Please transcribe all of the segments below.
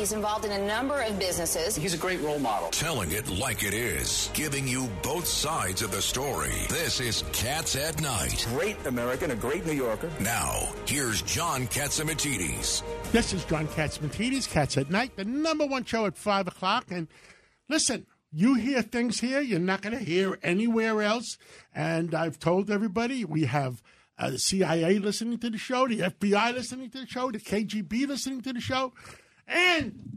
He's involved in a number of businesses. He's a great role model. Telling it like it is, giving you both sides of the story. This is Cats at Night. Great American, a great New Yorker. Now, here's John Catsimatidis. This is John Catsimatidis, Cats at Night, the number one show at 5 o'clock. And listen, you hear things here you're not going to hear anywhere else. And I've told everybody we have uh, the CIA listening to the show, the FBI listening to the show, the KGB listening to the show, and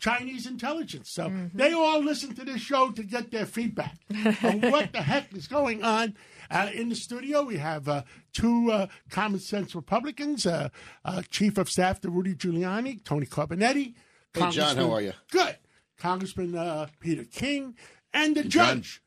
Chinese intelligence. So they all listen to this show to get their feedback on what the heck is going on. Uh, in the studio, we have uh, two uh, common sense Republicans, uh, uh, Chief of Staff to Rudy Giuliani, Tony Carbonetti. Hey, John, how are you? Good. Congressman uh, Peter King, and the judge,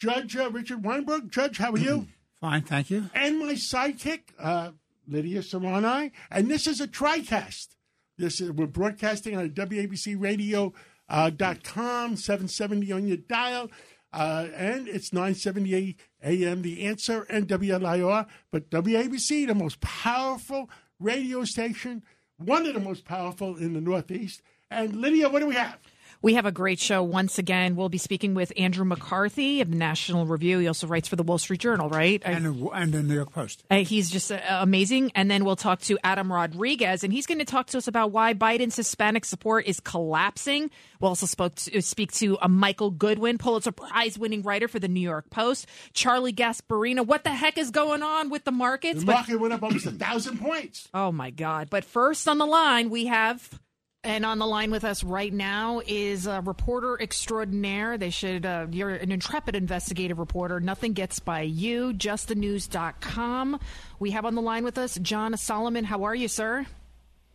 Judge uh, Richard Weinberg. Judge, how are you? Fine, thank you. and my sidekick, uh, Lydia Serrani. And this is a TriCast. This is, we're broadcasting on WABC Radio uh, com, 770 on your dial. Uh, and it's 978 AM, The Answer, and WLIR. But WABC, the most powerful radio station, one of the most powerful in the Northeast. And Lydia, what do we have? We have a great show once again. We'll be speaking with Andrew McCarthy of the National Review. He also writes for the Wall Street Journal, right? And the, and the New York Post. Uh, he's just uh, amazing. And then we'll talk to Adam Rodriguez, and he's going to talk to us about why Biden's Hispanic support is collapsing. We'll also spoke to, speak to uh, Michael Goodwin, Pulitzer Prize winning writer for the New York Post, Charlie Gasparino. What the heck is going on with the markets? The But- market went up almost a thousand points. Oh my God. But first on the line, we have. And on the line with us right now is a reporter extraordinaire. They should, uh, you're an intrepid investigative reporter. Nothing gets by you, justthenews.com. We have on the line with us John Solomon. How are you, sir?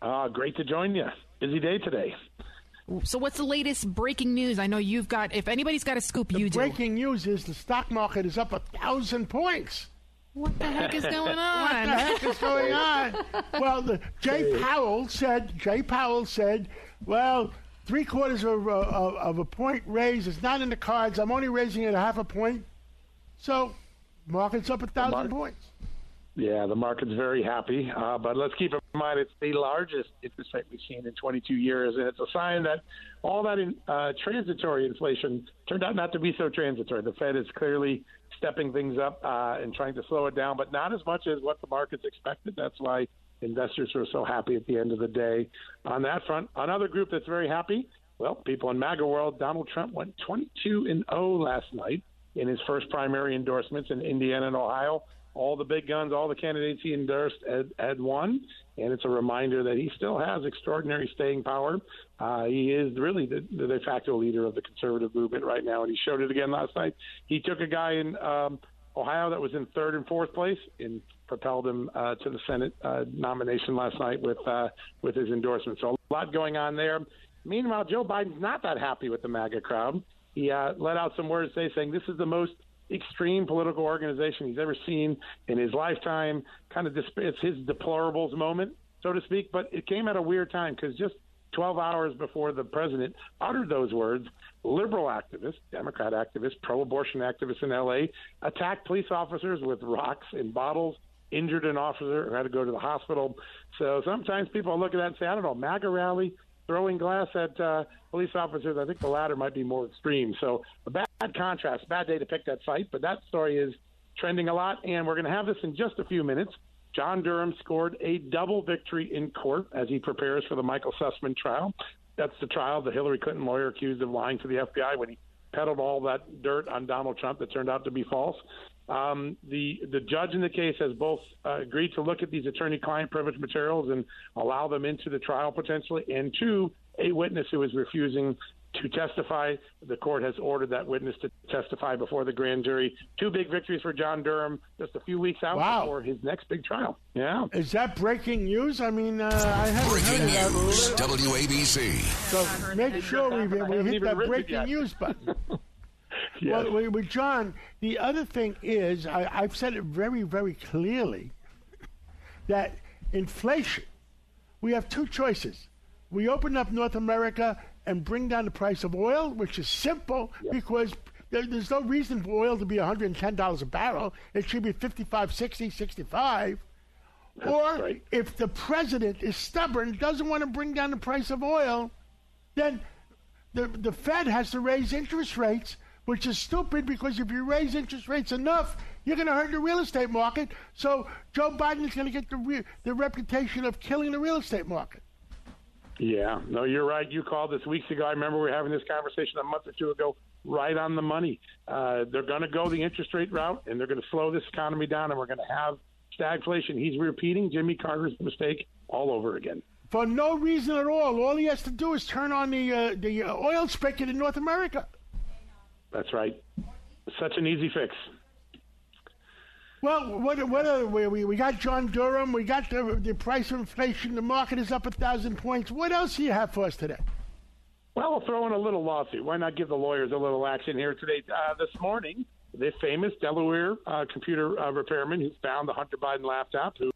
Uh, great to join you. Busy day today. So, what's the latest breaking news? I know you've got, if anybody's got a scoop, The you do. breaking news is the stock market is up a thousand points. What the heck is going on? What the heck is going on? Well, the, Jay Powell said. Jay Powell said, "Well, three quarters of, uh, of, of a point raise is not in the cards. I'm only raising it a half a point, so market's up a thousand market- points." Yeah, the market's very happy, uh, but let's keep in mind it's the largest interest rate we've seen in 22 years, and it's a sign that all that in, uh, transitory inflation turned out not to be so transitory. The Fed is clearly stepping things up uh, and trying to slow it down, but not as much as what the markets expected. That's why investors were so happy at the end of the day. On that front, another group that's very happy. Well, people in MAGA world, Donald Trump went 22 and 0 last night in his first primary endorsements in Indiana and Ohio all the big guns, all the candidates he endorsed had, had won. And it's a reminder that he still has extraordinary staying power. Uh, he is really the, the de facto leader of the conservative movement right now, and he showed it again last night. He took a guy in um, Ohio that was in third and fourth place and propelled him uh, to the Senate uh, nomination last night with uh, with his endorsement. So a lot going on there. Meanwhile, Joe Biden's not that happy with the MAGA crowd. He uh, let out some words today saying this is the most extreme political organization he's ever seen in his lifetime. Kind of disp- it's his deplorables moment, so to speak. But it came at a weird time because just 12 hours before the president uttered those words, liberal activists, Democrat activists, pro-abortion activists in L.A. attacked police officers with rocks and bottles. Injured an officer who had to go to the hospital. So sometimes people look at that and say, I don't know, MAGA rally, throwing glass at uh, police officers. I think the latter might be more extreme. So a bad contrast, bad day to pick that fight. But that story is trending a lot, and we're going to have this in just a few minutes. John Durham scored a double victory in court as he prepares for the Michael Sussmann trial. That's the trial the Hillary Clinton lawyer accused of lying to the FBI when he peddled all that dirt on Donald Trump that turned out to be false. Um, the the judge in the case has both uh, agreed to look at these attorney-client privilege materials and allow them into the trial potentially, and two, a witness who is refusing to testify. The court has ordered that witness to testify before the grand jury. Two big victories for John Durham just a few weeks out Wow. before his next big trial. Yeah. Is that breaking news? I mean, uh, I haven't Breaking heard that. news, WABC. So make sure we, we hit even that breaking news button. Yes. Well, with- with John, the other thing is, I, I've said it very, very clearly that inflation, we have two choices. We open up North America and bring down the price of oil, which is simple because there, there's no reason for oil to be $110 a barrel. It should be 55, 60, 65. or right. if the president is stubborn, doesn't want to bring down the price of oil, then the the Fed has to raise interest rates, which is stupid because if you raise interest rates enough, you're going to hurt the real estate market. So Joe Biden is going to get the re- the reputation of killing the real estate market. Yeah, no, you're right. You called this weeks ago. I remember we were having this conversation a month or two ago. Right on the money. Uh, they're going to go the interest rate route, and they're going to slow this economy down, and we're going to have stagflation. He's repeating Jimmy Carter's mistake all over again. For no reason at all. All he has to do is turn on the uh, the oil spigot in North America. That's right. Such an easy fix. Well, what what are we? We, got John Durham. We got the the price of inflation. The market is up a thousand points. What else do you have for us today? Well, we'll throw in a little lawsuit. Why not give the lawyers a little action here today? Uh, this morning, the famous Delaware uh, computer uh, repairman who found the Hunter Biden laptop, who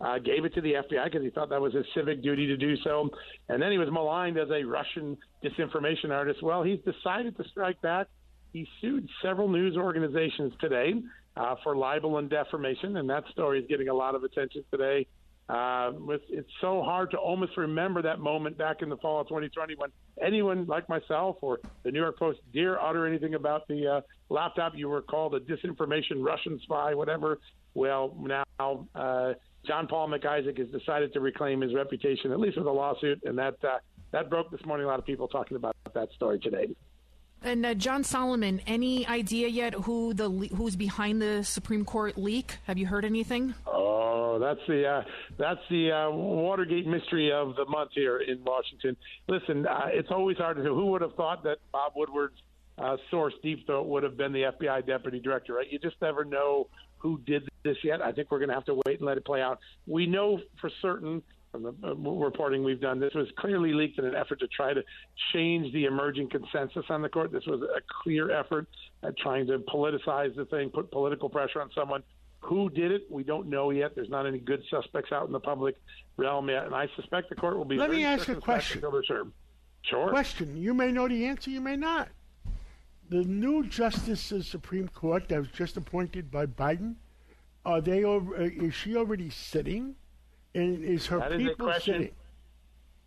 uh, gave it to the FBI because he thought that was his civic duty to do so, and then he was maligned as a Russian disinformation artist. Well, he's decided to strike back. He sued several news organizations today uh, for libel and defamation, and that story is getting a lot of attention today. Uh, it's so hard to almost remember that moment back in the fall of 2020 when anyone like myself or the New York Post dare utter anything about the uh, laptop. You were called a disinformation Russian spy, whatever. Well, now uh, John Paul Mac Isaac has decided to reclaim his reputation, at least with a lawsuit, and that uh, that broke this morning. A lot of people talking about that story today. And uh, John Solomon, any idea yet who the who's behind the Supreme Court leak? Have you heard anything? Oh, that's the uh, that's the uh, Watergate mystery of the month here in Washington. Listen, uh, it's always hard to know. Who would have thought that Bob Woodward's uh, source, Deep Throat, would have been the FBI deputy director? Right? You just never know who did this yet. I think we're going to have to wait and let it play out. We know for certain from the uh, reporting we've done, this was clearly leaked in an effort to try to change the emerging consensus on the court. This was a clear effort at trying to politicize the thing, put political pressure on someone. Who did it? We don't know yet. There's not any good suspects out in the public realm yet, and I suspect the court will be. Let me ask a question. Sure. Question. You may know the answer. You may not. The new justice of the Supreme Court that was just appointed by Biden, are they? Over, uh, is she already sitting? And is her that people is sitting?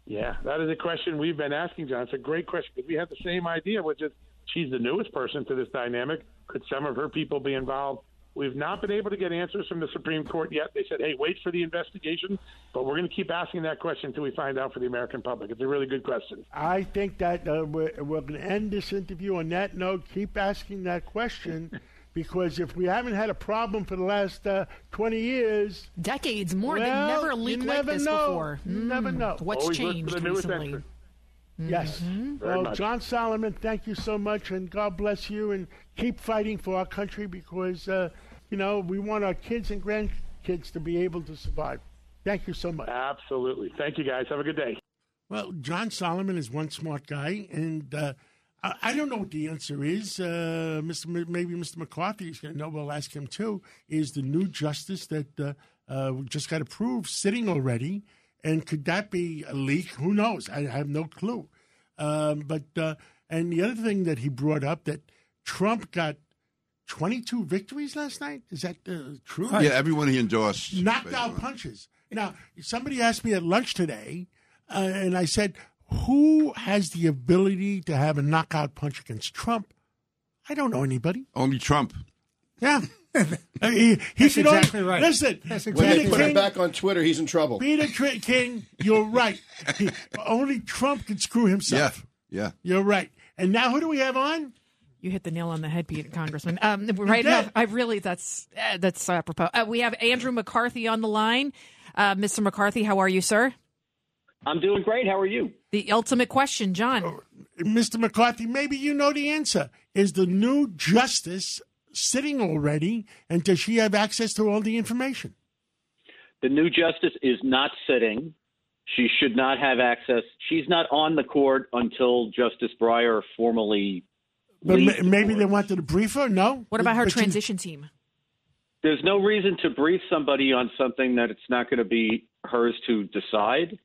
Yeah, that is a question we've been asking, John. It's a great question because we have the same idea, which is she's the newest person to this dynamic. Could some of her people be involved? We've not been able to get answers from the Supreme Court yet. They said, hey, wait for the investigation, but we're going to keep asking that question until we find out for the American public. It's a really good question. I think that uh, we're, we're going to end this interview on that note. Keep asking that question. because if we haven't had a problem for the last uh, 20 years, decades more, well, they never leaked like never this know. before. You never know. What's Always changed the newest recently? entrant. Yes. Mm-hmm. Very Well, much. John Solomon, thank you so much, and God bless you, and keep fighting for our country because, uh, you know, we want our kids and grandkids to be able to survive. Thank you so much. Absolutely. Thank you, guys. Have a good day. Well, John Solomon is one smart guy, and uh, I, I don't know what the answer is. Uh, Mr. M- maybe Mr. McCarthy is going to know. We'll ask him too. Is the new justice that uh, uh, we just got approved sitting already? And could that be a leak? Who knows? I have no clue. Um, but uh, and the other thing that he brought up that Trump got 22 victories last night. Is that uh, true? Yeah, everyone he endorsed. knocked out punches. Now, somebody asked me at lunch today, uh, and I said, "Who has the ability to have a knockout punch against Trump?" I don't know anybody. Only Trump. Yeah, Uh, he, he That's should exactly only, right. Listen, That's When exactly they Peter put him back on Twitter, he's in trouble. Peter Tri- King, you're right. He- only Trump can screw himself. yeah. yeah. You're right. And now, who do we have on? You hit the nail on the head, Peter Congressman. Um, right now. I really that's uh, that's apropos. Uh, we have Andrew McCarthy on the line. Uh, Mr. McCarthy, how are you, sir? I'm doing great. How are you? The ultimate question, John. Oh, Mr. McCarthy, maybe you know the answer. Is the new justice sitting already, and does she have access to all the information? The new justice is not sitting. She should not have access. She's not on the court until Justice Breyer formally. But leaves ma- the maybe court. they wanted to brief her. No. What about her But she- transition team? There's no reason to brief somebody on something that it's not going to be hers to decide.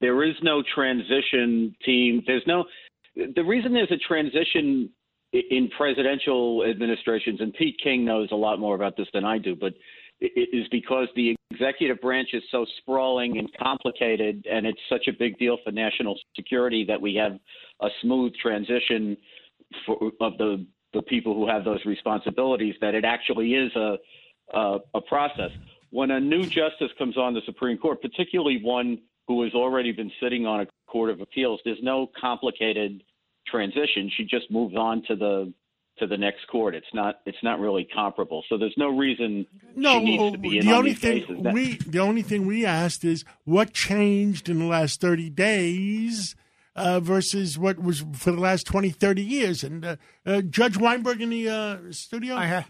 There is no transition team. There's no. The reason there's a transition in presidential administrations, and Pete King knows a lot more about this than I do, but is because the executive branch is so sprawling and complicated, and it's such a big deal for national security that we have a smooth transition for, of the the people who have those responsibilities. That it actually is a a, a process. When a new justice comes on the Supreme Court, particularly one who has already been sitting on a court of appeals, there's no complicated transition. She just moves on to the to the next court. It's not it's not really comparable. So there's no reason No, she needs to be in the on only these thing cases. That- we the only thing we asked is what changed in the last 30 days uh, versus what was for the last 20, 30 years. And uh, uh, Judge Weinberg in the uh, studio. I ha-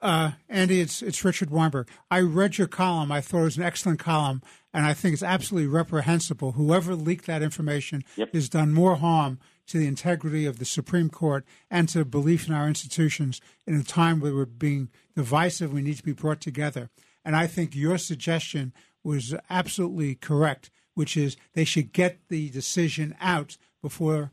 uh, Andy, it's it's Richard Weinberg. I read your column. I thought it was an excellent column, and I think it's absolutely reprehensible. Whoever leaked that information has done more harm to the integrity of the Supreme Court and to belief in our institutions in a time where we're being divisive. We need to be brought together. And I think your suggestion was absolutely correct, which is they should get the decision out before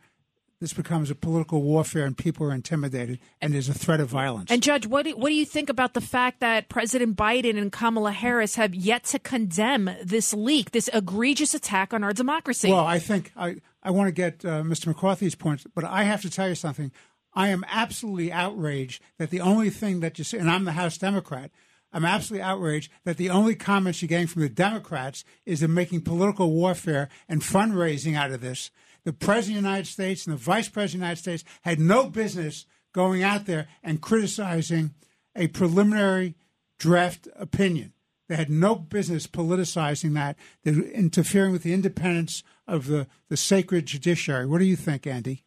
this becomes a political warfare and people are intimidated and there's a threat of violence. And Judge, what do, what do you think about the fact that President Biden and Kamala Harris have yet to condemn this leak, this egregious attack on our democracy? Well, I think I, I want to get uh, Mr. McCarthy's point, but I have to tell you something. I am absolutely outraged that the only thing that you see, and I'm the House Democrat, I'm absolutely outraged that the only comments you're getting from the Democrats is they're making political warfare and fundraising out of this. The President of the United States and the Vice President of the United States had no business going out there and criticizing a preliminary draft opinion. They had no business politicizing that. They're interfering with the independence of the, the sacred judiciary. What do you think, Andy?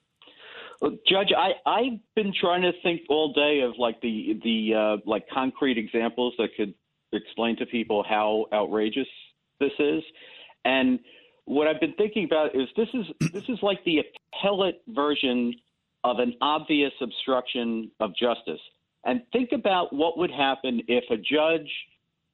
Judge, I I've been trying to think all day of like the the uh, like concrete examples that could explain to people how outrageous this is, and what I've been thinking about is this is this is like the appellate version of an obvious obstruction of justice. And think about what would happen if a judge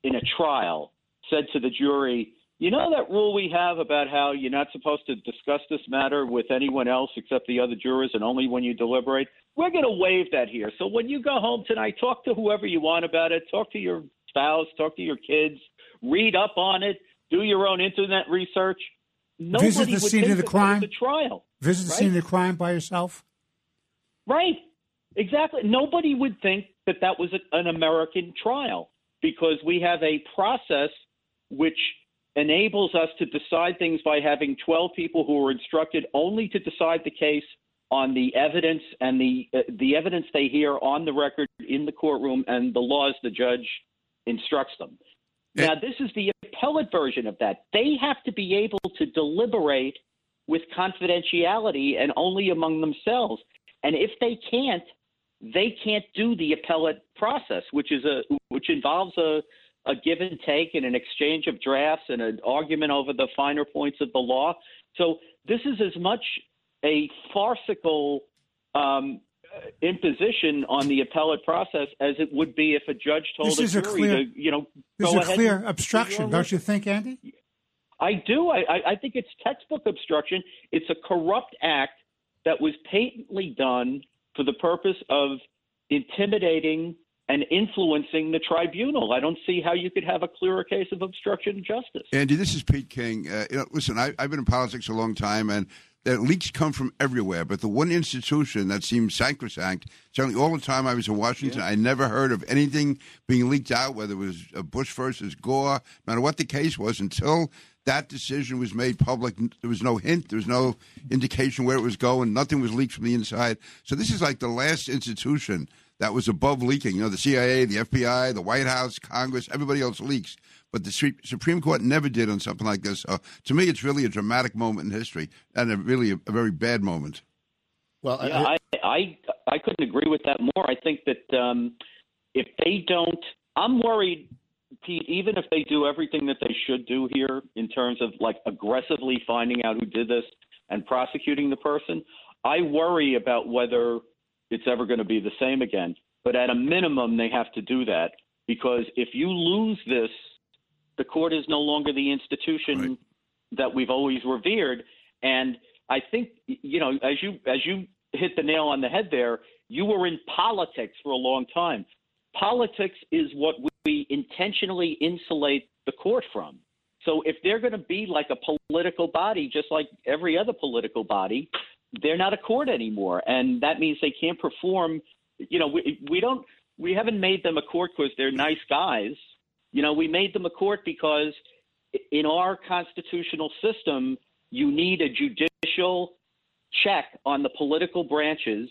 in a trial said to the jury, you know that rule we have about how you're not supposed to discuss this matter with anyone else except the other jurors and only when you deliberate? We're going to waive that here. So when you go home tonight, talk to whoever you want about it. Talk to your spouse, talk to your kids, read up on it, do your own internet research. Nobody Visit the would scene of the crime. A trial. Visit the right? scene of the crime by yourself? Right. Exactly. Nobody would think that that was an American trial because we have a process which enables us to decide things by having 12 people who are instructed only to decide the case on the evidence and the uh, the evidence they hear on the record in the courtroom and the laws the judge instructs them. Now, this is the appellate version of that. They have to be able to deliberate with confidentiality and only among themselves. And if they can't, they can't do the appellate process, which is a which involves a a give and take and an exchange of drafts and an argument over the finer points of the law. So this is as much a farcical um, imposition on the appellate process as it would be if a judge told This a is a jury clear- to, you know, There's go a ahead clear and do obstruction, your don't you think, Andy? I do. I, I, I think it's textbook obstruction. It's a corrupt act that was patently done for the purpose of intimidating and influencing the tribunal. I don't see how you could have a clearer case of obstruction of justice. Andy, this is Pete King. Uh, you know, listen, I, I've been in politics a long time, and the leaks come from everywhere. But the one institution that seems sacrosanct, certainly all the time I was in Washington, I never heard of anything being leaked out, whether it was uh, Bush versus Gore, no matter what the case was, until that decision was made public. There was no hint, there was no indication where it was going. Nothing was leaked from the inside. So this is like the last institution that was above leaking. You know, the CIA, the FBI, the White House, Congress, everybody else leaks. But the Supreme Court never did on something like this. So to me, it's really a dramatic moment in history and a really a, a very bad moment. Well, Yeah, I, I I couldn't agree with that more. I think that um, if they don't, I'm worried, Pete. Even if they do everything that they should do here in terms of like aggressively finding out who did this and prosecuting the person, I worry about whether it's ever going to be the same again. But at a minimum, they have to do that because if you lose this, the court is no longer the institution that we've always revered. And I think you know, as you as you hit the nail on the head there, you were in politics for a long time. Politics is what we intentionally insulate the court from. So if they're going to be like a political body, just like every other political body, they're not a court anymore, and that means they can't perform. You know, we we don't we haven't made them a court because they're nice guys. You know, we made them a court because in our constitutional system, you need a judicial check on the political branches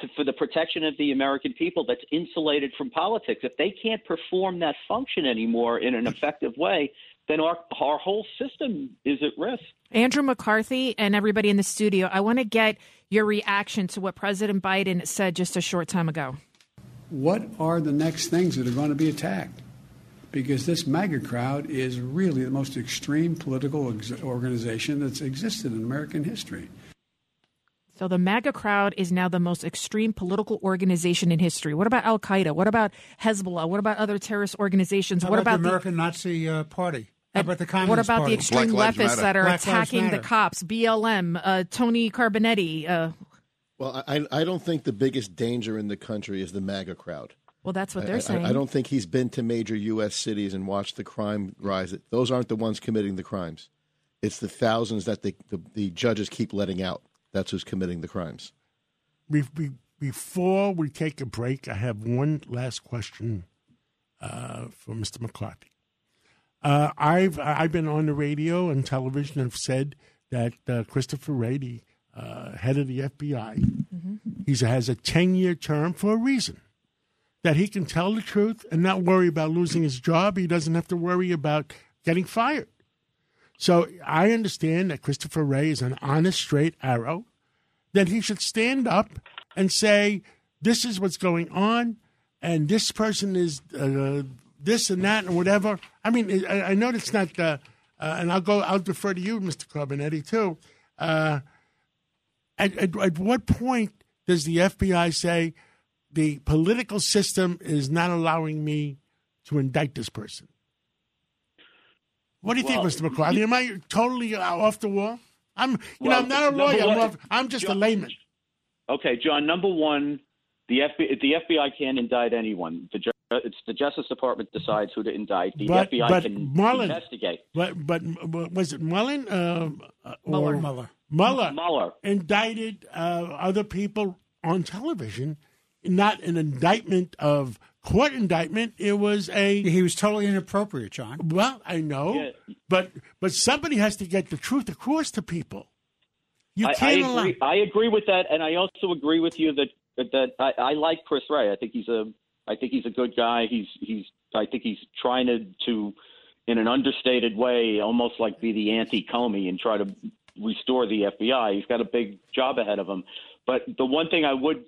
to, for the protection of the American people that's insulated from politics. If they can't perform that function anymore in an effective way, then our, our whole system is at risk. Andrew McCarthy and everybody in the studio, I want to get your reaction to what President Biden said just a short time ago. What are the next things that are going to be attacked? Because this MAGA crowd is really the most extreme political ex- organization that's existed in American history. So the MAGA crowd is now the most extreme political organization in history. What about Al Qaeda? What about Hezbollah? What about other terrorist organizations? How what about, about the American Nazi uh, Party? How about the Communist what about Party? the extreme Black leftists that are Black attacking the cops? BLM, uh, Tony Carbonetti. Uh, Well, I, I don't think the biggest danger in the country is the MAGA crowd. Well, that's what they're I, saying. I don't think he's been to major U.S. cities and watched the crime rise. Those aren't the ones committing the crimes. It's the thousands that the, the, the judges keep letting out. That's who's committing the crimes. Be- be- before we take a break, I have one last question uh, for Mr. McCarthy. Uh, I've I've been on the radio and television and have said that uh, Christopher Wray, uh, head of the FBI, he has a ten year term for a reason. That he can tell the truth and not worry about losing his job. He doesn't have to worry about getting fired. So I understand that Christopher Wray is an honest, straight arrow. Then he should stand up and say, "This is what's going on, and this person is uh, this and that and whatever." I mean, I, I know it's not, uh, uh, and I'll go. I'll defer to you, Mr. Carbonetti, too. Uh, at, at, at what point does the FBI say the political system is not allowing me to indict this person? What do you Well, think, Mr. McCarthy? Am I totally uh, off the wall? I'm, you Well, know, I'm not a number lawyer. I'm, off, I'm just a layman. Okay, John. Number one, the FBI, the FBI can't indict anyone. The, ju- it's the Justice Department decides who to indict. The But- FBI but can Mullen- investigate. But but but was it Mullen? Uh, uh, or Mueller. Mueller. Mueller Mueller. indicted uh, other people on television, not an indictment of court indictment. It was a He was totally inappropriate, John. well, I know, Yeah. but but somebody has to get the truth across to people. You I, I can't allow. agree. I agree with that, and I also agree with you that that I, I like Chris Wray. I think he's a I think he's a good guy. He's he's I think he's trying to to in an understated way, almost like be the anti Comey and try to restore the FBI. He's got a big job ahead of him. But the one thing I would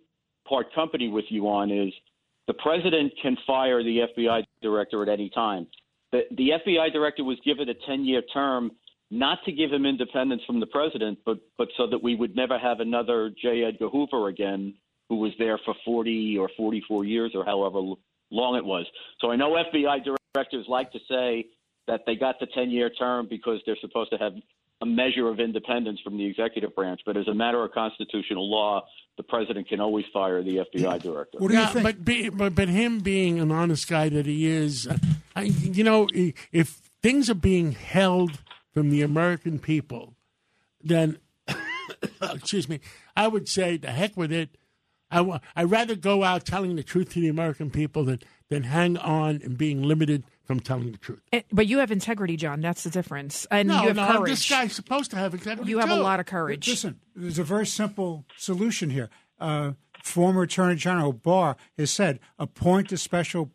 part company with you on is the president can fire the FBI director at any time. The, the FBI director was given a 10 year term not to give him independence from the president, but, but so that we would never have another J. Edgar Hoover again, who was there for 40 or 44 years or however long it was. So I know FBI directors like to say that they got the 10 year term because they're supposed to have a measure of independence from the executive branch. But as a matter of constitutional law, the president can always fire the FBI director. What do you yeah, think? but, be, but but him being an honest guy that he is, uh, I, you know, if things are being held from the American people, then excuse me, I would say the heck with it. I wa- I'd rather go out telling the truth to the American people than than hang on and being limited from telling the truth. But you have integrity, John. That's the difference. And No, you have no, courage. this guy's supposed to have integrity. you have a lot of courage. Listen, there's a very simple solution here. Uh, former Attorney General Barr has said appoint a special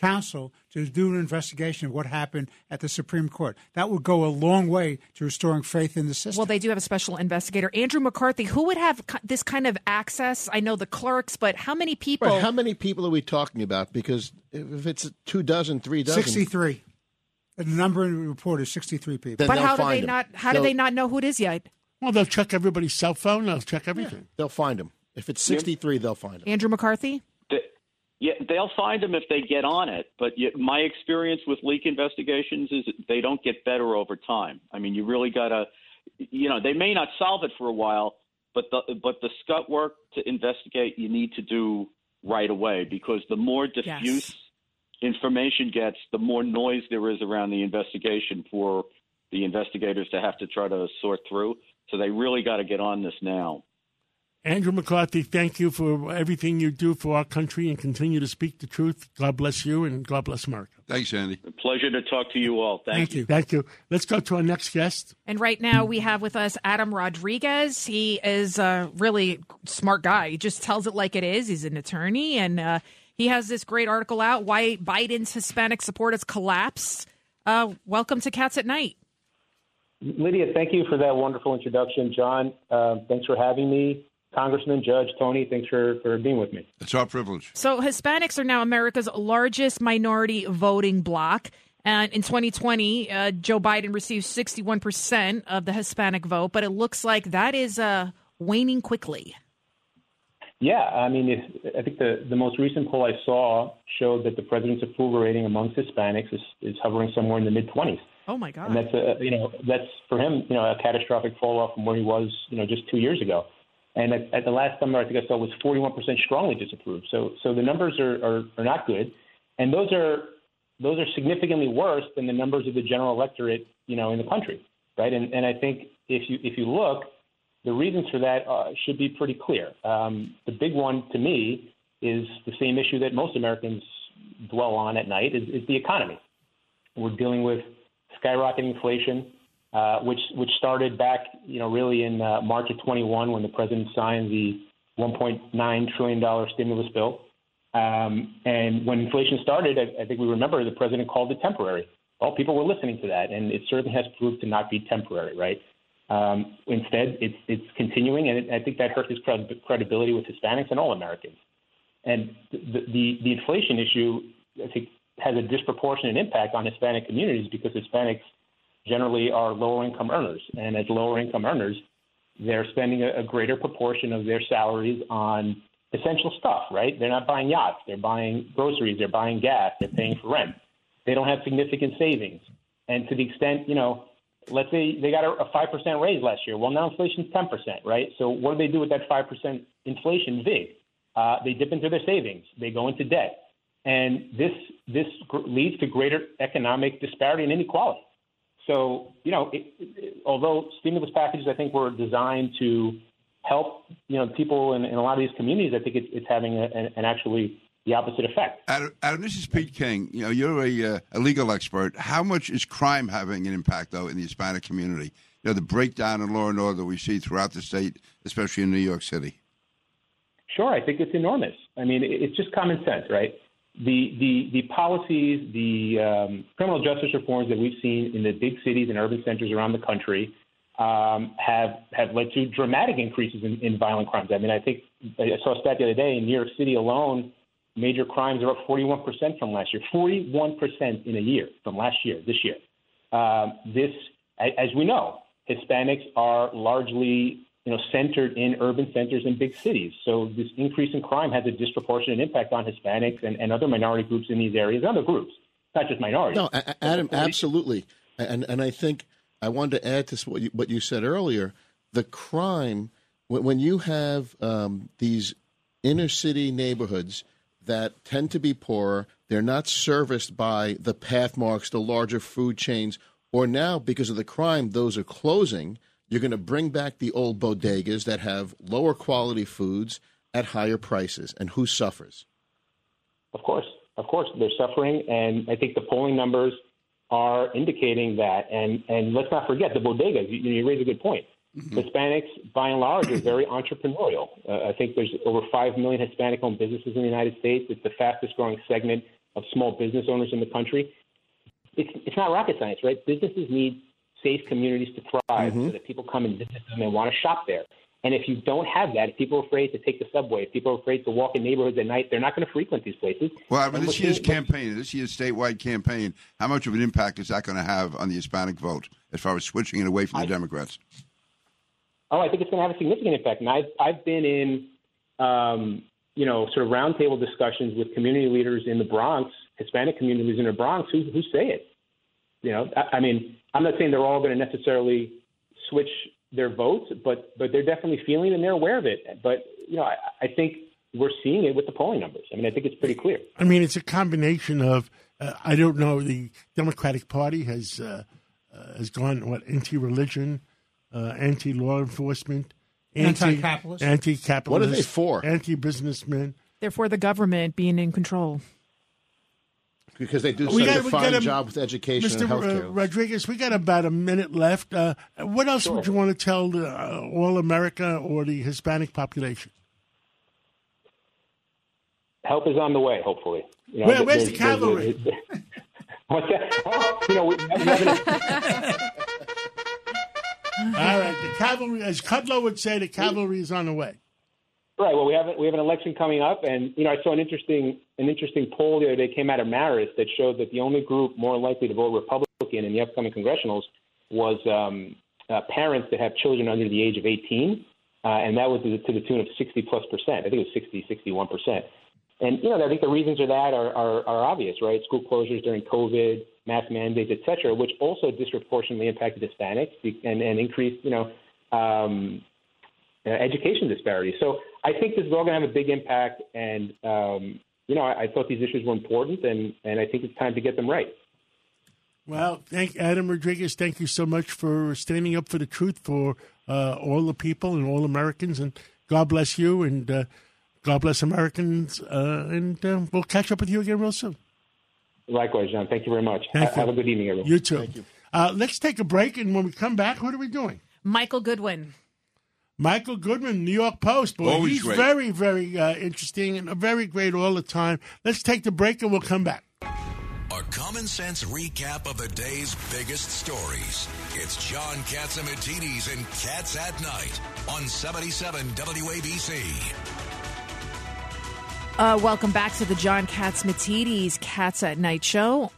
counsel to do an investigation of what happened at the Supreme Court. That would go a long way to restoring faith in the system. Well, they do have a special investigator, Andrew McCarthy. Who would have this kind of access? I know the clerks, but how many people? Right, how many people are we talking about? Because if it's two dozen, three dozen, 63. The number in the report is 63 people. Then but how do they him. not? How do They'll- they not know who it is yet? Well, they'll check everybody's cell phone. They'll check everything. they'll find him. If it's 63, they'll find him. Andrew McCarthy. Yeah, they'll find them if they get on it. But my experience with leak investigations is they don't get better over time. I mean, you really got to, you know, they may not solve it for a while, but the but the scut work to investigate you need to do right away because the more diffuse information gets, the more noise there is around the investigation for the investigators to have to try to sort through. So they really got to get on this now. Andrew McCarthy, thank you for everything you do for our country and continue to speak the truth. God bless you and God bless America. Thanks, Andy. A pleasure to talk to you all. Thank, you. Thank you. Let's go to our next guest. And right now we have with us Adam Rodriguez. He is a really smart guy. He just tells it like it is. He's an attorney and uh, he has this great article out Why Biden's Hispanic Support Has Collapsed. Uh, welcome to Cats at Night. Lydia, thank you for that wonderful introduction. John, uh, thanks for having me. Congressman, Judge, Tony, thanks for, for being with me. It's our privilege. So, Hispanics are now America's largest minority voting bloc. And in 2020, uh, Joe Biden received 61% of the Hispanic vote, but it looks like that is uh, waning quickly. Yeah, I mean, if, I think the, the most recent poll I saw showed that the president's approval rating amongst Hispanics is, is hovering somewhere in the mid 20s. Oh my God! And that's a you know that's for him you know a catastrophic fall off from where he was you know just two years ago. And at, at the last number I think I saw was 41% strongly disapproved. So so the numbers are, are, are not good, and those are those are significantly worse than the numbers of the general electorate you know in the country, right? And and I think if you if you look, the reasons for that uh, should be pretty clear. Um, the big one to me is the same issue that most Americans dwell on at night is, is the economy. We're dealing with skyrocketing inflation, uh, which which started back, you know, really in uh, March of 21 when the president signed the 1.9 trillion dollar stimulus bill. Um, and when inflation started, I, I think we remember the president called it temporary. Well, people were listening to that, and it certainly has proved to not be temporary, right? Um, instead, it's it's continuing, and it, I think that hurt his cred- credibility with Hispanics and all Americans. And the, the the inflation issue, I think, has a disproportionate impact on Hispanic communities because Hispanics generally are lower income earners. And as lower income earners, they're spending a, a greater proportion of their salaries on essential stuff, right? They're not buying yachts, they're buying groceries, they're buying gas, they're paying for rent. They don't have significant savings. And to the extent, you know, let's say they got a, a 5% raise last year. Well, now inflation's 10%, right? So what do they do with that 5% inflation VIG? Uh, they dip into their savings. They go into debt and this this leads to greater economic disparity and inequality. So, you know, it, it, although stimulus packages, I think, were designed to help, you know, people in, in a lot of these communities, I think it's, it's having a, an, an actually the opposite effect. Adam, Adam, this is Pete King. You know, you're a, uh, a legal expert. How much is crime having an impact, though, in the Hispanic community? You know, the breakdown in law and order we see throughout the state, especially in New York City. Sure, I think it's enormous. I mean, it's just common sense, right? The the the policies, the um, criminal justice reforms that we've seen in the big cities and urban centers around the country um, have have led to dramatic increases in, in violent crimes. I mean, I think I saw a stat the other day in New York City alone, major crimes are up 41 percent from last year. 41 percent in a year from last year. This year, um, this as we know, Hispanics are largely you know, centered in urban centers and big cities. So this increase in crime has a disproportionate impact on Hispanics and, and other minority groups in these areas, other groups, not just minorities. No, Adam, absolutely. And and I think I wanted to add to what you, what you said earlier. The crime when, when you have um, these inner city neighborhoods that tend to be poorer, they're not serviced by the Pathmarks, the larger food chains, or now because of the crime, those are closing you're going to bring back the old bodegas that have lower quality foods at higher prices. And who suffers? Of course. Of course, they're suffering. And I think the polling numbers are indicating that. And, and let's not forget the bodegas. You, you raise a good point. Mm-hmm. Hispanics, by and large, are very entrepreneurial. Uh, I think there's over 5 million Hispanic owned businesses in the United States. It's the fastest growing segment of small business owners in the country. It's, it's not rocket science, right? Businesses need safe communities to thrive mm-hmm. so that people come and visit them and want to shop there. And if you don't have that, if people are afraid to take the subway, if people are afraid to walk in neighborhoods at night, they're not going to frequent these places. Well, I mean, this year's campaign, this year's statewide campaign, how much of an impact is that going to have on the Hispanic vote as far as switching it away from the I, Democrats? Oh, I think it's going to have a significant impact. And I've, I've been in, um, you know, sort of roundtable discussions with community leaders in the Bronx, Hispanic communities in the Bronx who, who say it. You know, I, I mean, I'm not saying they're all going to necessarily switch their votes, but but they're definitely feeling and they're aware of it. But you know, I, I think we're seeing it with the polling numbers. I mean, I think it's pretty clear. I mean, it's a combination of uh, I don't know. The Democratic Party has uh, uh, has gone what anti-religion, uh, anti-law enforcement, Anti-capitalist. anti-capitalist. What are they for? Anti-businessmen. They're for the government being in control. Because they do We such got- a fine a- job with education Mr. and healthcare. Uh, Rodriguez, we got about a minute left. Uh, what else would you want to tell uh, all America or the Hispanic population? Help is on the way, hopefully. You know, Where- where's there's- the cavalry? there's a- What's that? Oh, you know, we, we All right, the cavalry, as Kudlow would say, the cavalry is on the way. Right. Well, we have we have an election coming up, and you know, I saw an interesting an interesting poll the other day came out of Marist that showed that the only group more likely to vote Republican in the upcoming congressionals was um, uh, parents that have children under the age of 18, uh, and that was to the, to the tune of 60 plus percent. I think it was 60, 61 percent. And you know, I think the reasons for that are, are, are obvious, right? School closures during COVID, mask mandates, et cetera, which also disproportionately impacted Hispanics and, and increased, you know, um, uh, education disparities. So I think this is all going to have a big impact. And um, you know, I, I thought these issues were important, and and I think it's time to get them right. Well, thank Adam Rodriguez. Thank you so much for standing up for the truth for uh, all the people and all Americans. And God bless you, and uh, God bless Americans. Uh, and uh, we'll catch up with you again real soon. Likewise, John. Thank you very much. Thank Ha- you. Have a good evening, everyone. You too. Thank you. Uh, let's take a break, and when we come back, what are we doing? Michael Goodwin. Michael Goodwin, New York Post. Boy, Always he's great. very, very uh, interesting and very great all the time. Let's take the break, and we'll come back. A common sense recap of the day's biggest stories. It's John Catsimatidis and Cats at Night on 77 WABC. Uh, welcome back to the John Catsimatidis Cats at Night show.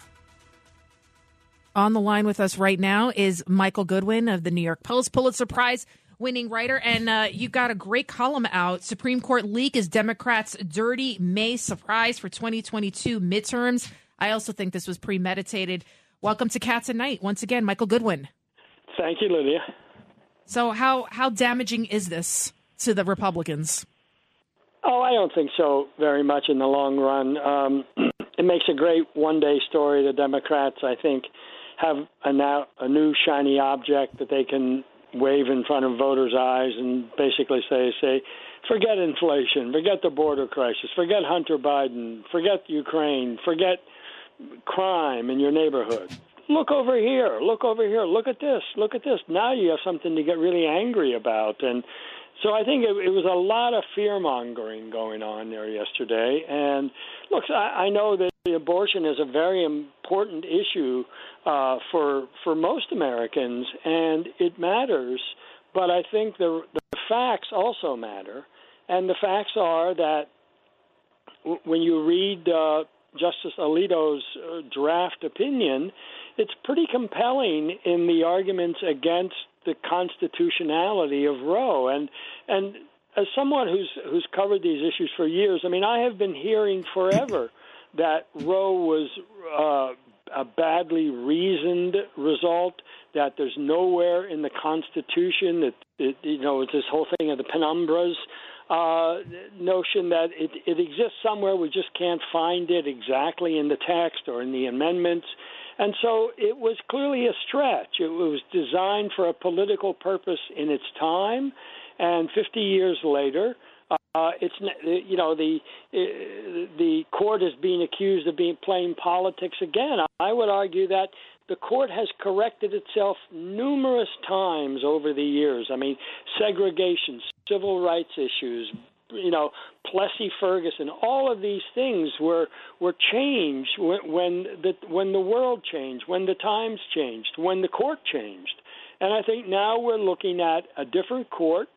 On the line with us right now is Michael Goodwin of the New York Post, Pulitzer Prize winning writer. And uh, you've got a great column out. Supreme Court leak is Democrats' dirty May surprise for 2022 midterms. I also think this was premeditated. Welcome to Cats at Night once again, Michael Goodwin. Thank you, Lydia. So, how how damaging is this to the Republicans? Oh, I don't think so very much in the long run. Um, it makes a great one-day story. The Democrats, I think, have a now a new shiny object that they can wave in front of voters' eyes and basically say, say, forget inflation, forget the border crisis, forget Hunter Biden, forget Ukraine, forget crime in your neighborhood. Look over here, look over here, look at this, look at this. Now you have something to get really angry about. And so I think it, it was a lot of fear mongering going on there yesterday. And look, I, I know that the abortion is a very important issue uh, for for most Americans, and it matters. But I think the the facts also matter, and the facts are that w- when you read uh, Justice Alito's uh, draft opinion, it's pretty compelling in the arguments against the constitutionality of Roe. And and as someone who's who's covered these issues for years, I mean, I have been hearing forever that Roe was uh, a badly reasoned result. That there's nowhere in the Constitution that it, you know this whole thing of the penumbras uh, notion that it, it exists somewhere. We just can't find it exactly in the text or in the amendments. And so it was clearly a stretch. It was designed for a political purpose in its time, and 50 years later, uh, it's you know the uh, the court is being accused of being playing politics again. I would argue that the court has corrected itself numerous times over the years. I mean, segregation, civil rights issues, you know, Plessy Ferguson, all of these things were were changed when, when the when the world changed, when the times changed, when the court changed, and I think now we're looking at a different court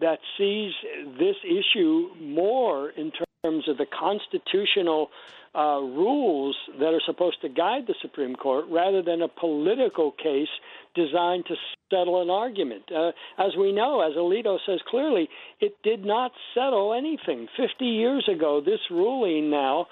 that sees this issue more in terms of the constitutional uh, rules that are supposed to guide the Supreme Court rather than a political case designed to settle an argument. Uh, as we know, as Alito says clearly, it did not settle anything. 50 years ago, this ruling now,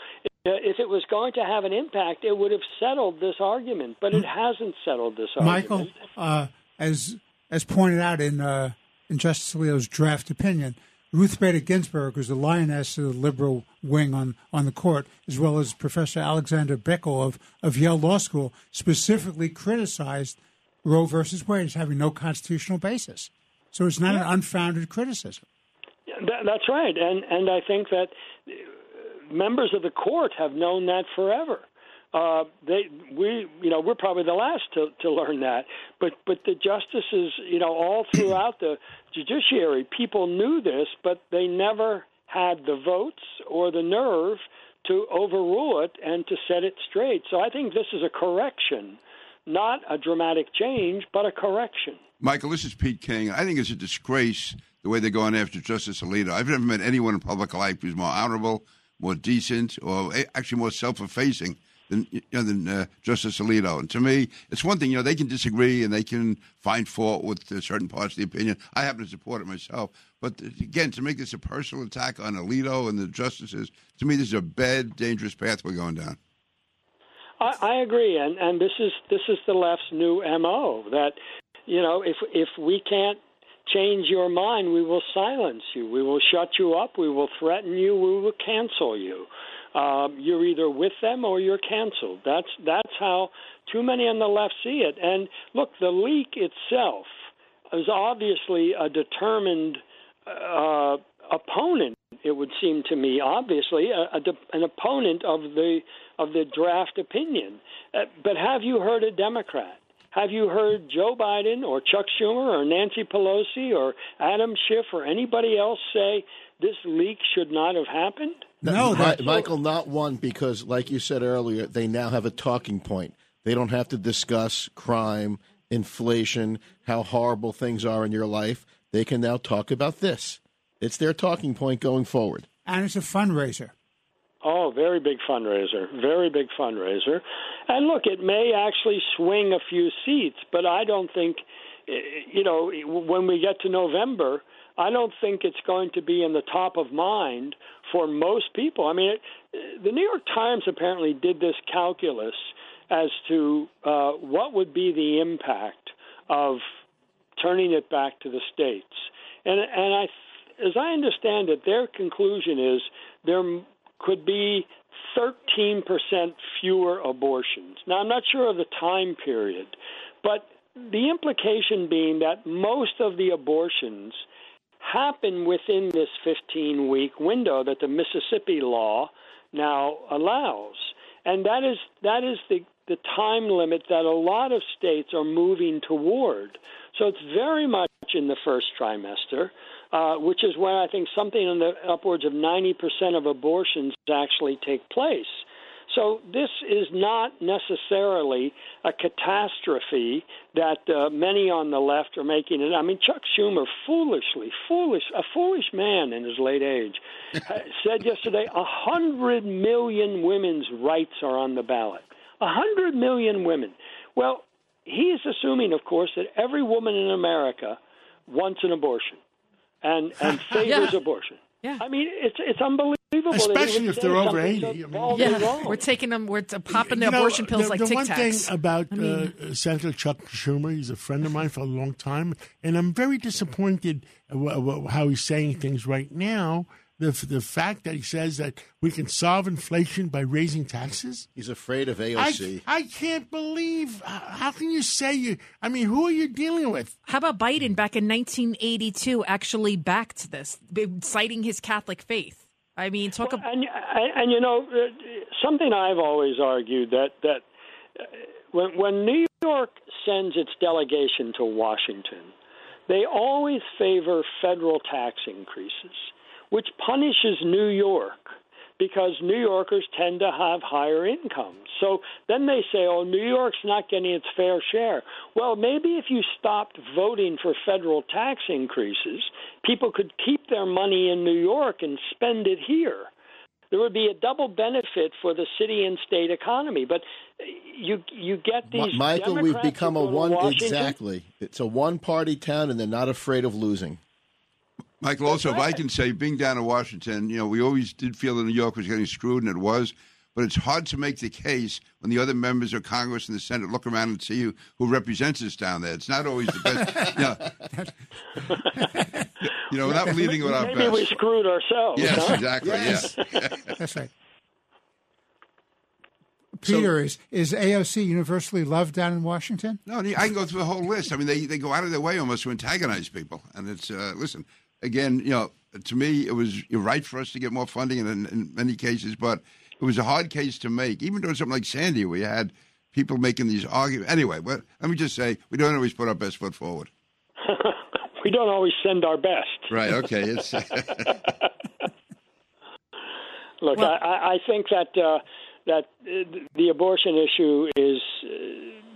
if it was going to have an impact, it would have settled this argument, but it hasn't settled this argument. Michael, uh, as as pointed out in uh, in Justice Alito's draft opinion, Ruth Bader Ginsburg, who's the lioness of the liberal wing on, on the court, as well as Professor Alexander Bickel of, of Yale Law School, specifically criticized Roe versus Wade as having no constitutional basis. So it's not an unfounded criticism. That, that's right, and and I think that members of the court have known that forever. Uh, they we you know we're probably the last to to learn that, but but the justices you know all throughout the judiciary people knew this, but they never had the votes or the nerve to overrule it and to set it straight. So I think this is a correction, not a dramatic change, but a correction. Michael, this is Pete King. I think it's a disgrace the way they're going after Justice Alito. I've never met anyone in public life who's more honorable, more decent, or actually more self-effacing than you know, than uh, Justice Alito. And to me, it's one thing you know they can disagree and they can find fault with uh, certain parts of the opinion. I happen to support it myself, but again, to make this a personal attack on Alito and the justices, to me, this is a bad, dangerous path we're going down. I, I agree, and and this is this is the left's new mo that you know if if we can't change your mind, we will silence you, we will shut you up, we will threaten you, we will cancel you um, you're either with them or you're canceled. That's that's how too many on the left see it. And look, the leak itself is obviously a determined uh, opponent. It would seem to me, obviously, a, a, an opponent of the of the draft opinion. Uh, but have you heard a Democrat? Have you heard Joe Biden or Chuck Schumer or Nancy Pelosi or Adam Schiff or anybody else say this leak should not have happened? No, that, Michael, not one because, like you said earlier, they now have a talking point. They don't have to discuss crime, inflation, how horrible things are in your life. They can now talk about this. It's their talking point going forward. And it's a fundraiser. Oh, very big fundraiser. Very big fundraiser. And look, it may actually swing a few seats, but I don't think, eh, you know, when we get to November, I don't think it's going to be in the top of mind for most people. I mean, it, the New York Times apparently did this calculus as to uh, what would be the impact of turning it back to the states, and and I, as I understand it, their conclusion is there could be 13% fewer abortions. Now, I'm not sure of the time period, but the implication being that most of the abortions happen within this 15 week window that the Mississippi law now allows. And that is that is the the time limit that a lot of states are moving toward. So it's very much in the first trimester, uh, which is where I think something in the upwards of 90% of abortions actually take place. So this is not necessarily a catastrophe that uh, many on the left are making it. I mean, Chuck Schumer, foolishly, foolish, a foolish man in his late age, said yesterday, a hundred million women's rights are on the ballot. A hundred million women. Well, he is assuming, of course, that every woman in America wants an abortion and and favors yeah. abortion. Yeah. I mean, it's it's unbelievable. Especially if they're over 80. So yeah, we're taking them, we're popping the You know, abortion pills the, like the Tic one thing about I mean- uh, Senator Chuck Schumer, he's a friend of mine for a long time, and I'm very disappointed w- w- how he's saying things right now. The the fact that he says that we can solve inflation by raising taxes. He's afraid of AOC. I can't believe. uh, How can you say you? I mean, who are you dealing with? How about Biden back in 1982 actually backed this, citing his Catholic faith? I mean, talk about. And, and, you know, something I've always argued that that uh, when when New York sends its delegation to Washington, they always favor federal tax increases, which punishes New York because New Yorkers tend to have higher incomes. So then they say, oh, New York's not getting its fair share. Well, maybe if you stopped voting for federal tax increases, people could keep their money in New York and spend it here. There would be a double benefit for the city and state economy. But you you get these Michael, we've become a one exactly. It's a one-party town, and they're not afraid of losing. Michael, also, if I can say, being down in Washington, you know, we always did feel that New York was getting screwed, and it was. but it's hard to make the case when the other members of Congress and the Senate look around and see who, who represents us down there. It's not always the best. you know, you know without leading with our Maybe best. we screwed ourselves. Yes, huh? exactly. Yes. Yeah. That's right. Peter, is, is AOC universally loved down in Washington? No, I can go through the whole list. I mean, they, they go out of their way almost to antagonize people. And it's, uh, listen, again, you know, to me, it was right for us to get more funding in, in many cases, but it was a hard case to make. Even doing something like Sandy, where you had people making these arguments. Anyway, but let me just say, we don't always put our best foot forward. we don't always send our best. Right, okay. It's, Look, I, I I think that uh, that uh, the abortion issue is uh,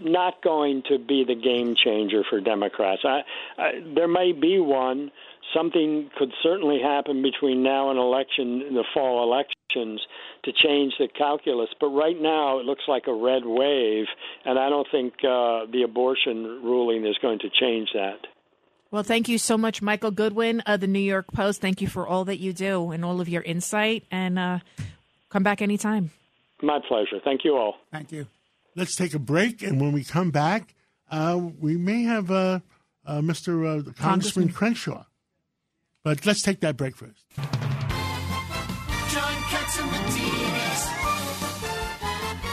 not going to be the game changer for Democrats. I, I, there may be one. Something could certainly happen between now and election, the fall elections, to change the calculus. But right now, it looks like a red wave, and I don't think uh, the abortion ruling is going to change that. Well, thank you so much, Michael Goodwin of the New York Post. Thank you for all that you do and all of your insight. And uh, come back anytime. My pleasure. Thank you all. Thank you. Let's take a break, and when we come back, uh, we may have uh, uh, Mr. Uh, Congressman, Congressman. Crenshaw. But let's take that break first. John Catsimatidis,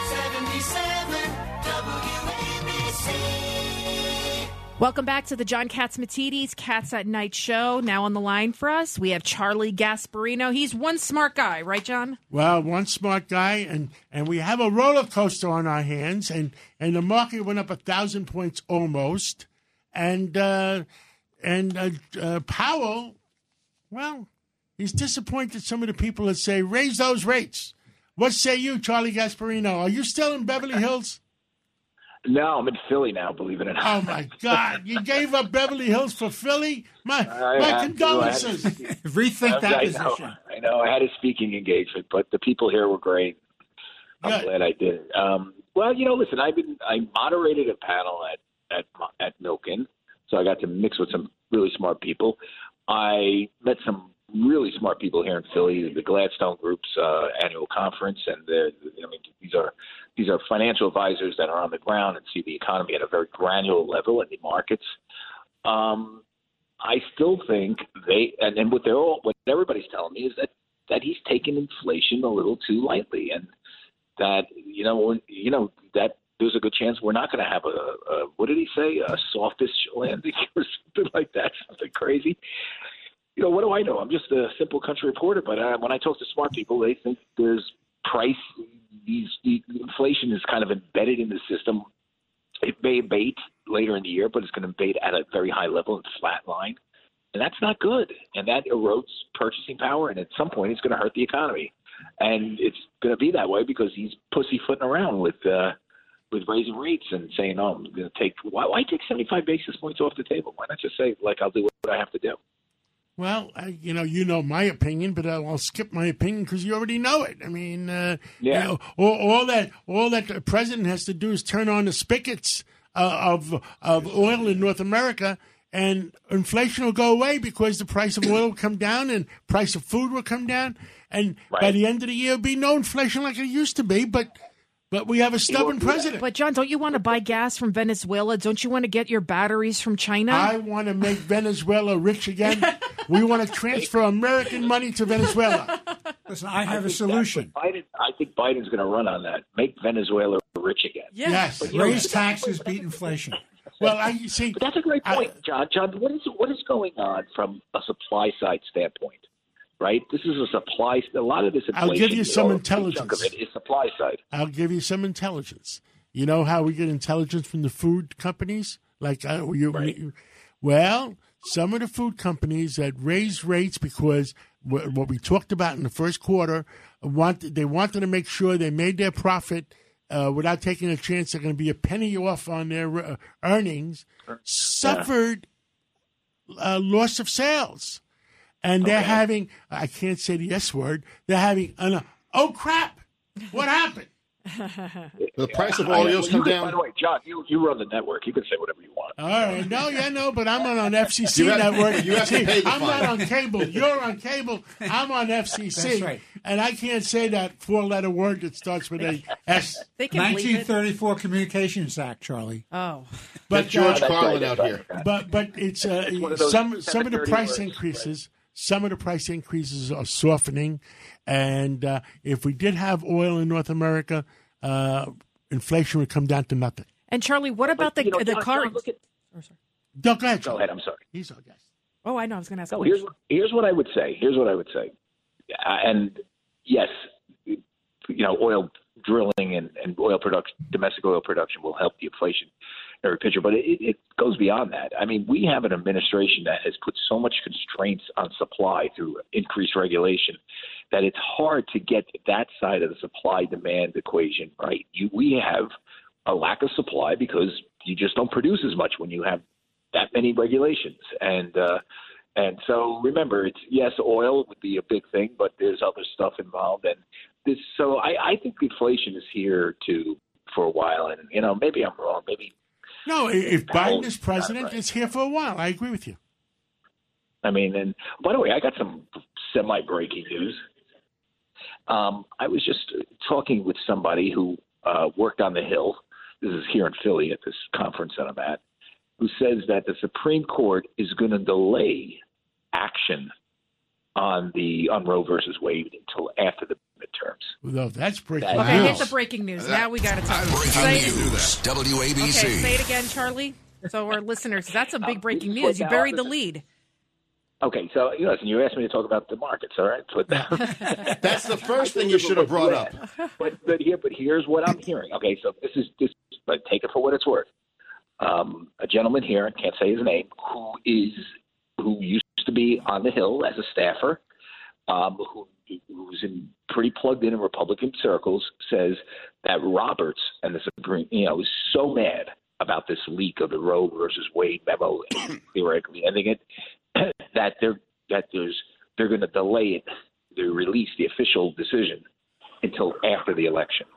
77 WABC. Welcome back to the John Catsimatidis Cats at Night show. Now on the line for us, we have Charlie Gasparino. He's one smart guy, right, John? Well, one smart guy, and, and we have a roller coaster on our hands, and, and the market went up a thousand points almost, and uh, and uh, uh, Powell, well, he's disappointed some of the people that say raise those rates. What say you, Charlie Gasparino? Are you still in Beverly Hills? No, I'm in Philly now. Believe it or not. Oh my God! You gave up Beverly Hills for Philly. My I my had to. condolences. I Rethink that I position. Know, I know. I had a speaking engagement, but the people here were great. I'm Good. glad I did. it. Um, well, you know, listen, I've been I moderated a panel at at at Milken, so I got to mix with some really smart people. I met some really smart people here in Philly, the Gladstone Group's uh, annual conference, and they're, I mean, these are these are financial advisors that are on the ground and see the economy at a very granular level in the markets. Um, I still think they and, and what they're all what everybody's telling me is that that he's taken inflation a little too lightly, and that you know you know that there's a good chance we're not going to have a, a what did he say a softish landing or something like that, something crazy. You know what do I know? I'm just a simple country reporter, but uh, when I talk to smart people, they think there's price. These the inflation is kind of embedded in the system. It may abate later in the year, but it's going to abate at a very high level and flat line. And that's not good. And that erodes purchasing power. And at some point, it's going to hurt the economy. And it's going to be that way because he's pussyfooting around with uh, with raising rates and saying, "Oh, I'm going to take why, why take 75 basis points off the table? Why not just say, like, I'll do what I have to do." Well, I, you know, you know my opinion, but I'll, I'll skip my opinion because you already know it. I mean, uh, Yeah. you know, all, all that all that the president has to do is turn on the spigots uh, of of oil in North America, and inflation will go away because the price of oil will come down and price of food will come down, and by the end of the year, there'll be no inflation like it used to be. But but we have a stubborn president. But John, don't you want to buy gas from Venezuela? Don't you want to get your batteries from China? I want to make Venezuela rich again. we want to transfer American money to Venezuela. Listen, I have a solution. Biden, I think Biden's going to run on that. Make Venezuela rich again. Yes. But you know, Raise taxes, beat inflation. Well, I see. But that's a great point, John. John, what is what is going on from a supply side standpoint? Right, this is a supply. A lot of this I'll give you some or a chunk intelligence. of it is supply side. I'll give you some intelligence. You know how we get intelligence from the food companies? Like, uh, you, you- well, some of the food companies that raise rates because wh- what we talked about in the first quarter, want they wanted to make sure they made their profit uh, without taking a chance they're going to be a penny off on their uh, earnings, suffered uh, loss of sales. And they're having, I can't say the S word, they're having an, oh crap, what happened? The price of I- Oreos you come down. By the way, John, you, you run the network. You can say whatever you want. All right. No, yeah, no, but I'm on, on FCC You have- network. you have to pay the I'm fine. not on cable. You're on cable. I'm on FCC. That's right. And I can't say that four-letter word that starts with a S. They can bleep it. 1934 Communications Act, Charlie. Oh, But Get George uh, Carlin out here. But but it's uh, one some some of the price words, increases. Some of the price increases are softening, and uh, if we did have oil in North America, uh, inflation would come down to nothing. and Charlie, what about the you know, the John, car? John, look at- No, go ahead. Go ahead. I'm sorry. He's our guest. Oh, I know. I was going to ask. No, here's here's what I would say. Here's what I would say. Uh, and yes, you know, oil drilling and, and oil production, domestic oil production, will help the inflation every picture. But it, it goes beyond that. I mean, we have an administration that has put so much constraints on supply through increased regulation that it's hard to get that side of the supply demand equation right. You, we have a lack of supply because you just don't produce as much when you have that many regulations and. uh and so remember, it's yes, oil would be a big thing, but there's other stuff involved, and this. So I, I think inflation is here to for a while, and you know maybe I'm wrong, maybe No, if Biden is president, right. it's here for a while. I agree with you. I mean, and by the way, I got some semi breaking news. Um, I was just talking with somebody who uh, worked on the Hill. This is here in Philly at this conference that I'm at, who says that the Supreme Court is going to delay action on the on Roe versus Wade until after the midterms. No, that's breaking That- Okay, news. here's the breaking news. Now we got to talk. Breaking Say, news, WABC. okay, say it again, Charlie. So our listeners, that's a big Uh, breaking news. You buried the lead. Okay, so you know, listen, you asked me to talk about the markets, all right? So that, that's the first thing you should have brought up. but but here but here's what I'm hearing. Okay, so this is this but take it for what it's worth. Um, a gentleman here, I can't say his name, who is who used to be on the Hill as a staffer, um, who who's in pretty plugged in in Republican circles, says that Roberts and the Supreme, you know, is so mad about this leak of the Roe versus Wade memo, theoretically ending it, that they're that there's they're going to delay it, they release the official decision until after the election.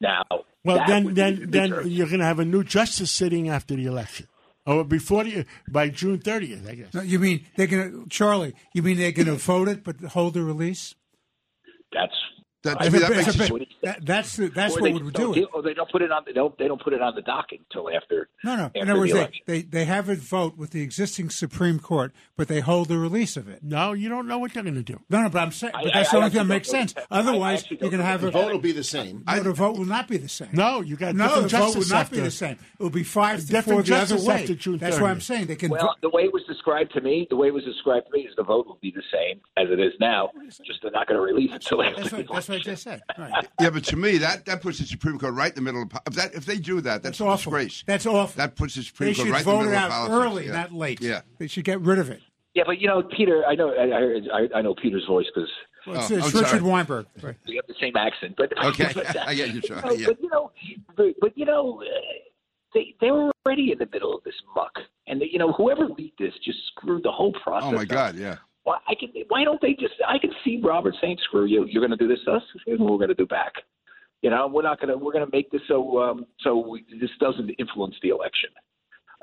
Now, Well, then, then, then you're going to have a new justice sitting after the election, or before the by June 30th, I guess. No, you mean they're going to, Charlie, you mean they're going to vote it but hold the release? that's That, I to me, That's that makes it's a it- bit- that- that's that's Or what they would don't do it. Or they don't put it on. They don't. They don't put it on the docket until after. No, no. After In other words, the they, election. they, they have it vote with the existing Supreme Court, but they hold the release of it. No, you don't know what they're going to do. No, no, but I'm saying, but that's I- the only thing that makes sense. that. I Otherwise, you're going to have The a vote will be the same. No, the vote will not be the same. No, you got No, different the vote will not be the same. It will be five to Different four the other way. That's why I'm saying they can. Well, the way it was described to me, the way it was described to me, is the vote will be the same as it is now. Just they're not going to release it until after That's the what, that's I just said. Right. yeah, but to me, that, that puts the Supreme Court right in the middle of if that if they do that, that's, That's a awful. disgrace. That's awful. That puts the Supreme They Court should right in the vote it middle out of politics. early, yeah. not late. Yeah. They should get rid of it. Yeah, but you know, Peter, I know, I, I, I know Peter's voice because Well, it's, Oh, it's Richard sorry. Weinberg. Right. we have the same accent. But Okay, but, uh, I get you, Sean. know, Yeah. But you know, but, but you know, uh, they they were already in the middle of this muck, and they, you know, whoever leaked this just screwed the whole process. Oh my up. God, yeah. Why I can? Why don't they just? I can see Robert saying, "Screw you! You're going to do this to us. Here's what we're going to do back." You know, we're not going to. We're going to make this so um, so we, this doesn't influence the election.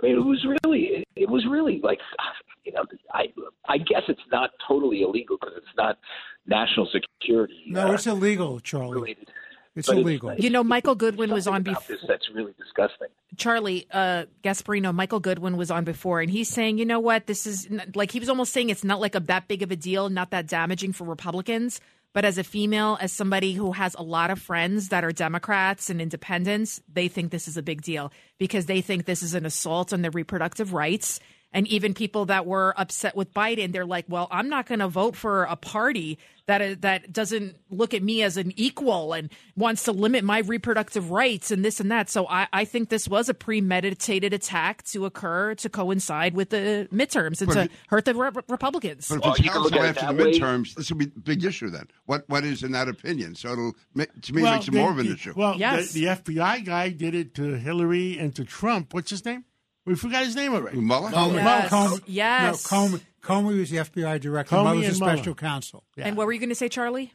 I mean, it was really, it, it was really like, you know, I I guess it's not totally illegal because it's not national security. No, uh, it's illegal, Charlie. related. It's But illegal. You know, Michael Goodwin was on before. this that's really disgusting. Charlie uh, Gasparino, Michael Goodwin was on before, and he's saying, you know what, this is n- like he was almost saying it's not like a that big of a deal, not that damaging for Republicans. But as a female, as somebody who has a lot of friends that are Democrats and independents, they think this is a big deal because they think this is an assault on their reproductive rights. And even people that were upset with Biden, they're like, "Well, I'm not going to vote for a party that is, that doesn't look at me as an equal and wants to limit my reproductive rights and this and that." So I, I think this was a premeditated attack to occur to coincide with the midterms and But to it- hurt the re- Republicans. But if Well, it's you can look till at it after the way. midterms, this will be a big issue then. What what is in that opinion? So it'll ma- to me it Well, makes it more of an issue. Well, Yes. the, the FBI guy did it to Hillary and to Trump. What's his name? We forgot his name already. Mueller? Comey. Yes. Comey. Yes. No, Comey, Comey was the FBI director. Comey Mueller was the and Mueller. special counsel. Yeah. And what were you going to say, Charlie?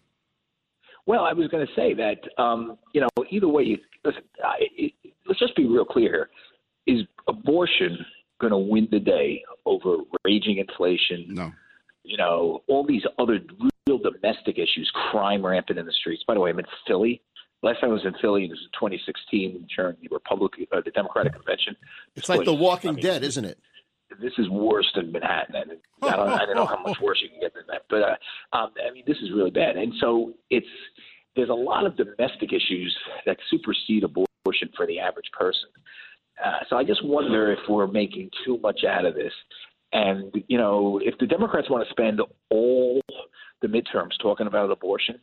Well, I was going to say that um, you know either way, you, listen. I, it, let's just be real clear here: is abortion going to win the day over raging inflation? No. You know all these other real domestic issues, crime rampant in the streets. By the way, I'm in Philly. Last time I was in Philly, it was in 2016 during the Republican, uh, the Democratic convention. It's like The Walking Dead, isn't it? this is worse than Manhattan. And I don't, I don't know how much worse you can get than that. But uh, um, I mean, this is really bad. And so it's there's a lot of domestic issues that supersede abortion for the average person. Uh, so I just wonder if we're making too much out of this. And you know, if the Democrats want to spend all the midterms talking about abortion,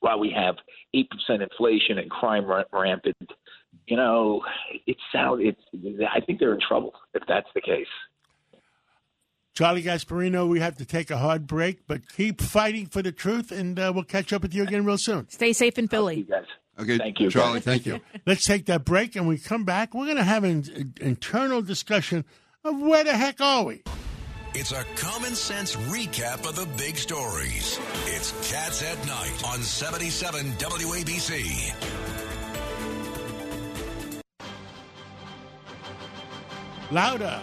while we have eight percent inflation and crime rampant, you know, it sound it's. I think they're in trouble if that's the case. Charlie Gasparino, we have to take a hard break, but keep fighting for the truth, and uh, we'll catch up with you again real soon. Stay safe in Philly. Guys. Okay, thank you, Charlie. Thank you. Let's take that break, and we come back. We're going to have an, an internal discussion of where the heck are we? It's a common sense recap of the big stories. It's Cats at Night on 77 WABC. Louder.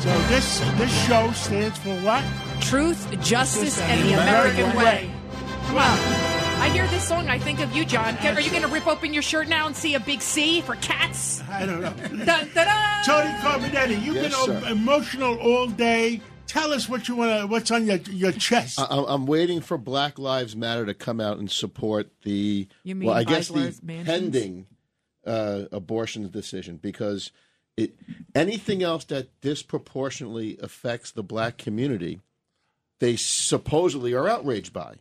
So this this show stands for what? Truth, justice, and the American American way. way. Come on. I hear this song, I think of you, John. Are you going to rip open your shirt now and see a big C for cats? I don't know. Dun, dun, dun. Tony Carbonetti, you've Yes, been sir. emotional all day. Tell us what you want to. What's on your your chest? I, I'm- I'm waiting for Black Lives Matter to come out and support the You mean well, I guess the mansions? pending uh, abortion decision because it anything else that disproportionately affects the black community, they supposedly are outraged by.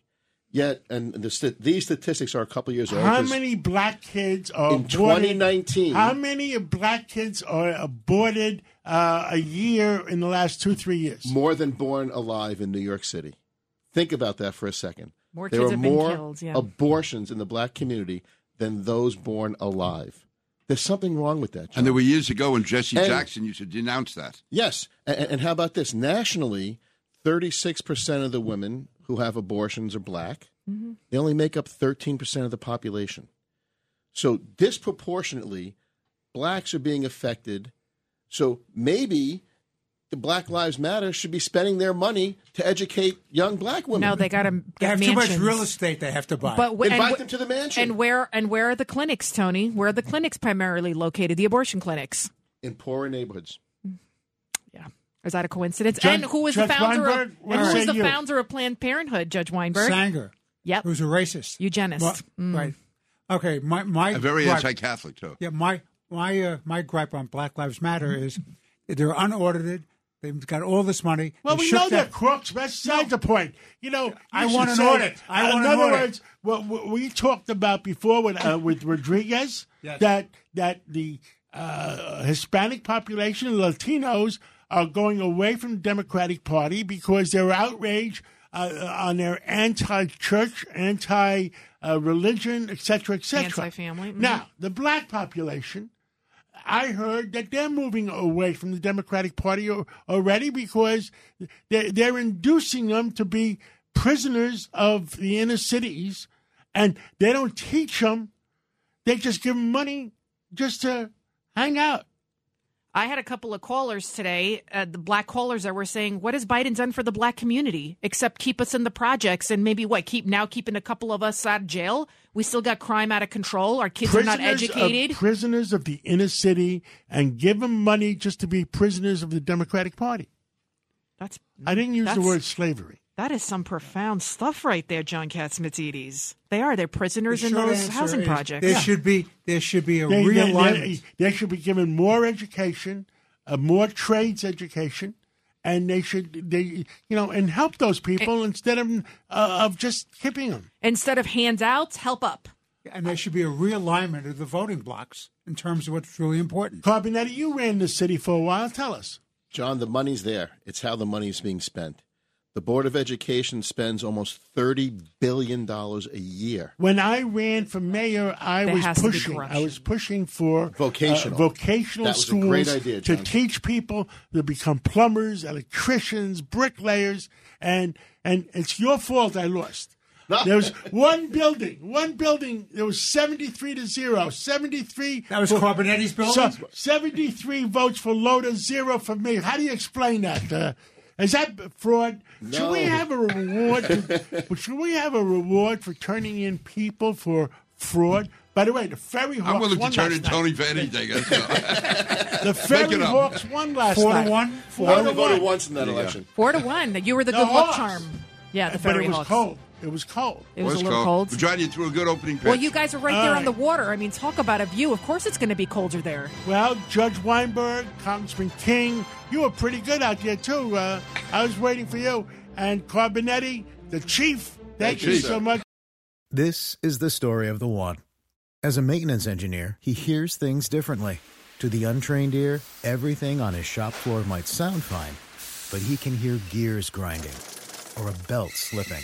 Yet, and the, st- these statistics are a couple years old. How many black kids are in 2019? How many black kids are aborted uh, a year in the last two three years? more than born alive in New York City. Think about that for a second. More there kids are have been more killed, yeah. abortions in the black community than those born alive. There's something wrong with that. And there were years ago when Jesse And- Jackson used to denounce that. Yes, and, and how about this? Nationally, 36% of the women who have abortions are black. Mm-hmm. They only make up 13% of the population. So disproportionately, blacks are being affected. So maybe the Black Lives Matter should be spending their money to educate young black women. No, they got to They get have too much real estate they have to buy. But wh- Invite and, them to the mansion. And where and where are the clinics, Tony? Where are the clinics primarily located? The abortion clinics. in poorer neighborhoods. Is that a coincidence? Judge- and who was Judge the founder Weinberg, of and who was the you? founder of Planned Parenthood, Judge Weinberg? Sanger. Yep. Who's a racist. Eugenist. Well, Mm. Right. Okay. My my A very gripe- anti-Catholic too. Yeah. My my uh, my gripe on Black Lives Matter is they're unaudited. They've got all this money. Well, They we shook know they're that- crooks. but That's beside the point. You know, I want should an say- audit. I want in other words, what, what we talked about before with uh, with Rodriguez, Yes. that that the uh, Hispanic population, Latinos, are going away from the Democratic Party because they're outraged uh, on their anti-church, anti-religion, et cetera, et cetera. Anti-family, mhm. Now, the black population. I heard that they're moving away from the Democratic Party already because they're, they're inducing them to be prisoners of the inner cities, and they don't teach them. They just give them money just to hang out. I had a couple of callers today, uh, the black callers that were saying, "What has Biden done for the black community except keep us in the projects and maybe what keep now keeping a couple of us out of jail? We still got crime out of control. Our kids are not educated. Of, prisoners of the inner city, and give them money just to be prisoners of the Democratic Party. That's I didn't use the word slavery. That is some profound stuff right there, John Catsimatidis. They are. They're prisoners The in those housing is projects. There should be there should be a They, they, realignment. they, they should be given more education, uh, more trades education, and they should they you know and help those people instead of uh, of just keeping them. Instead of handouts, help up. and there should be a realignment of the voting blocks in terms of what's really important. Carbonetti, you ran the city for a while. Tell us. John, the money's there. It's how the money's being spent. The Board of Education spends almost $30 billion a year. When I ran for mayor, I There was has to be pushing. I was pushing for Vocational. uh, vocational That was a schools great idea, to teach people to become plumbers, electricians, bricklayers, and and it's your fault I lost. There was one building, one building. There was seventy-three to zero. Seventy-three. That was for- Carbonetti's building? So, Seventy-three votes for Lhota, zero for me. How do you explain that? Uh, is that fraud? Should we have a reward? To, should we have a reward for turning in people for fraud? By the way, the Ferry Hawks I'm willing to turn in night. Tony for anything. That's all. The Ferry it up. Hawks won last Four to night. one? Four I to only voted one. once in that election. Four to one. You were the The good luck charm. Yeah, the but Ferry it was Hawks. cold. It was cold. It was a little cold. John, you threw a good opening pitch. Well, you guys are right All there right. on the water. I mean, talk about a view. Of course, it's going to be colder there. Well, Judge Weinberg, Congressman King, you were pretty good out there too. Uh, I was waiting for you, and Carbonetti, the chief. Thank Hey, you Chief. so much. This is the story of the one. As a maintenance engineer, he hears things differently. To the untrained ear, everything on his shop floor might sound fine, but he can hear gears grinding or a belt slipping.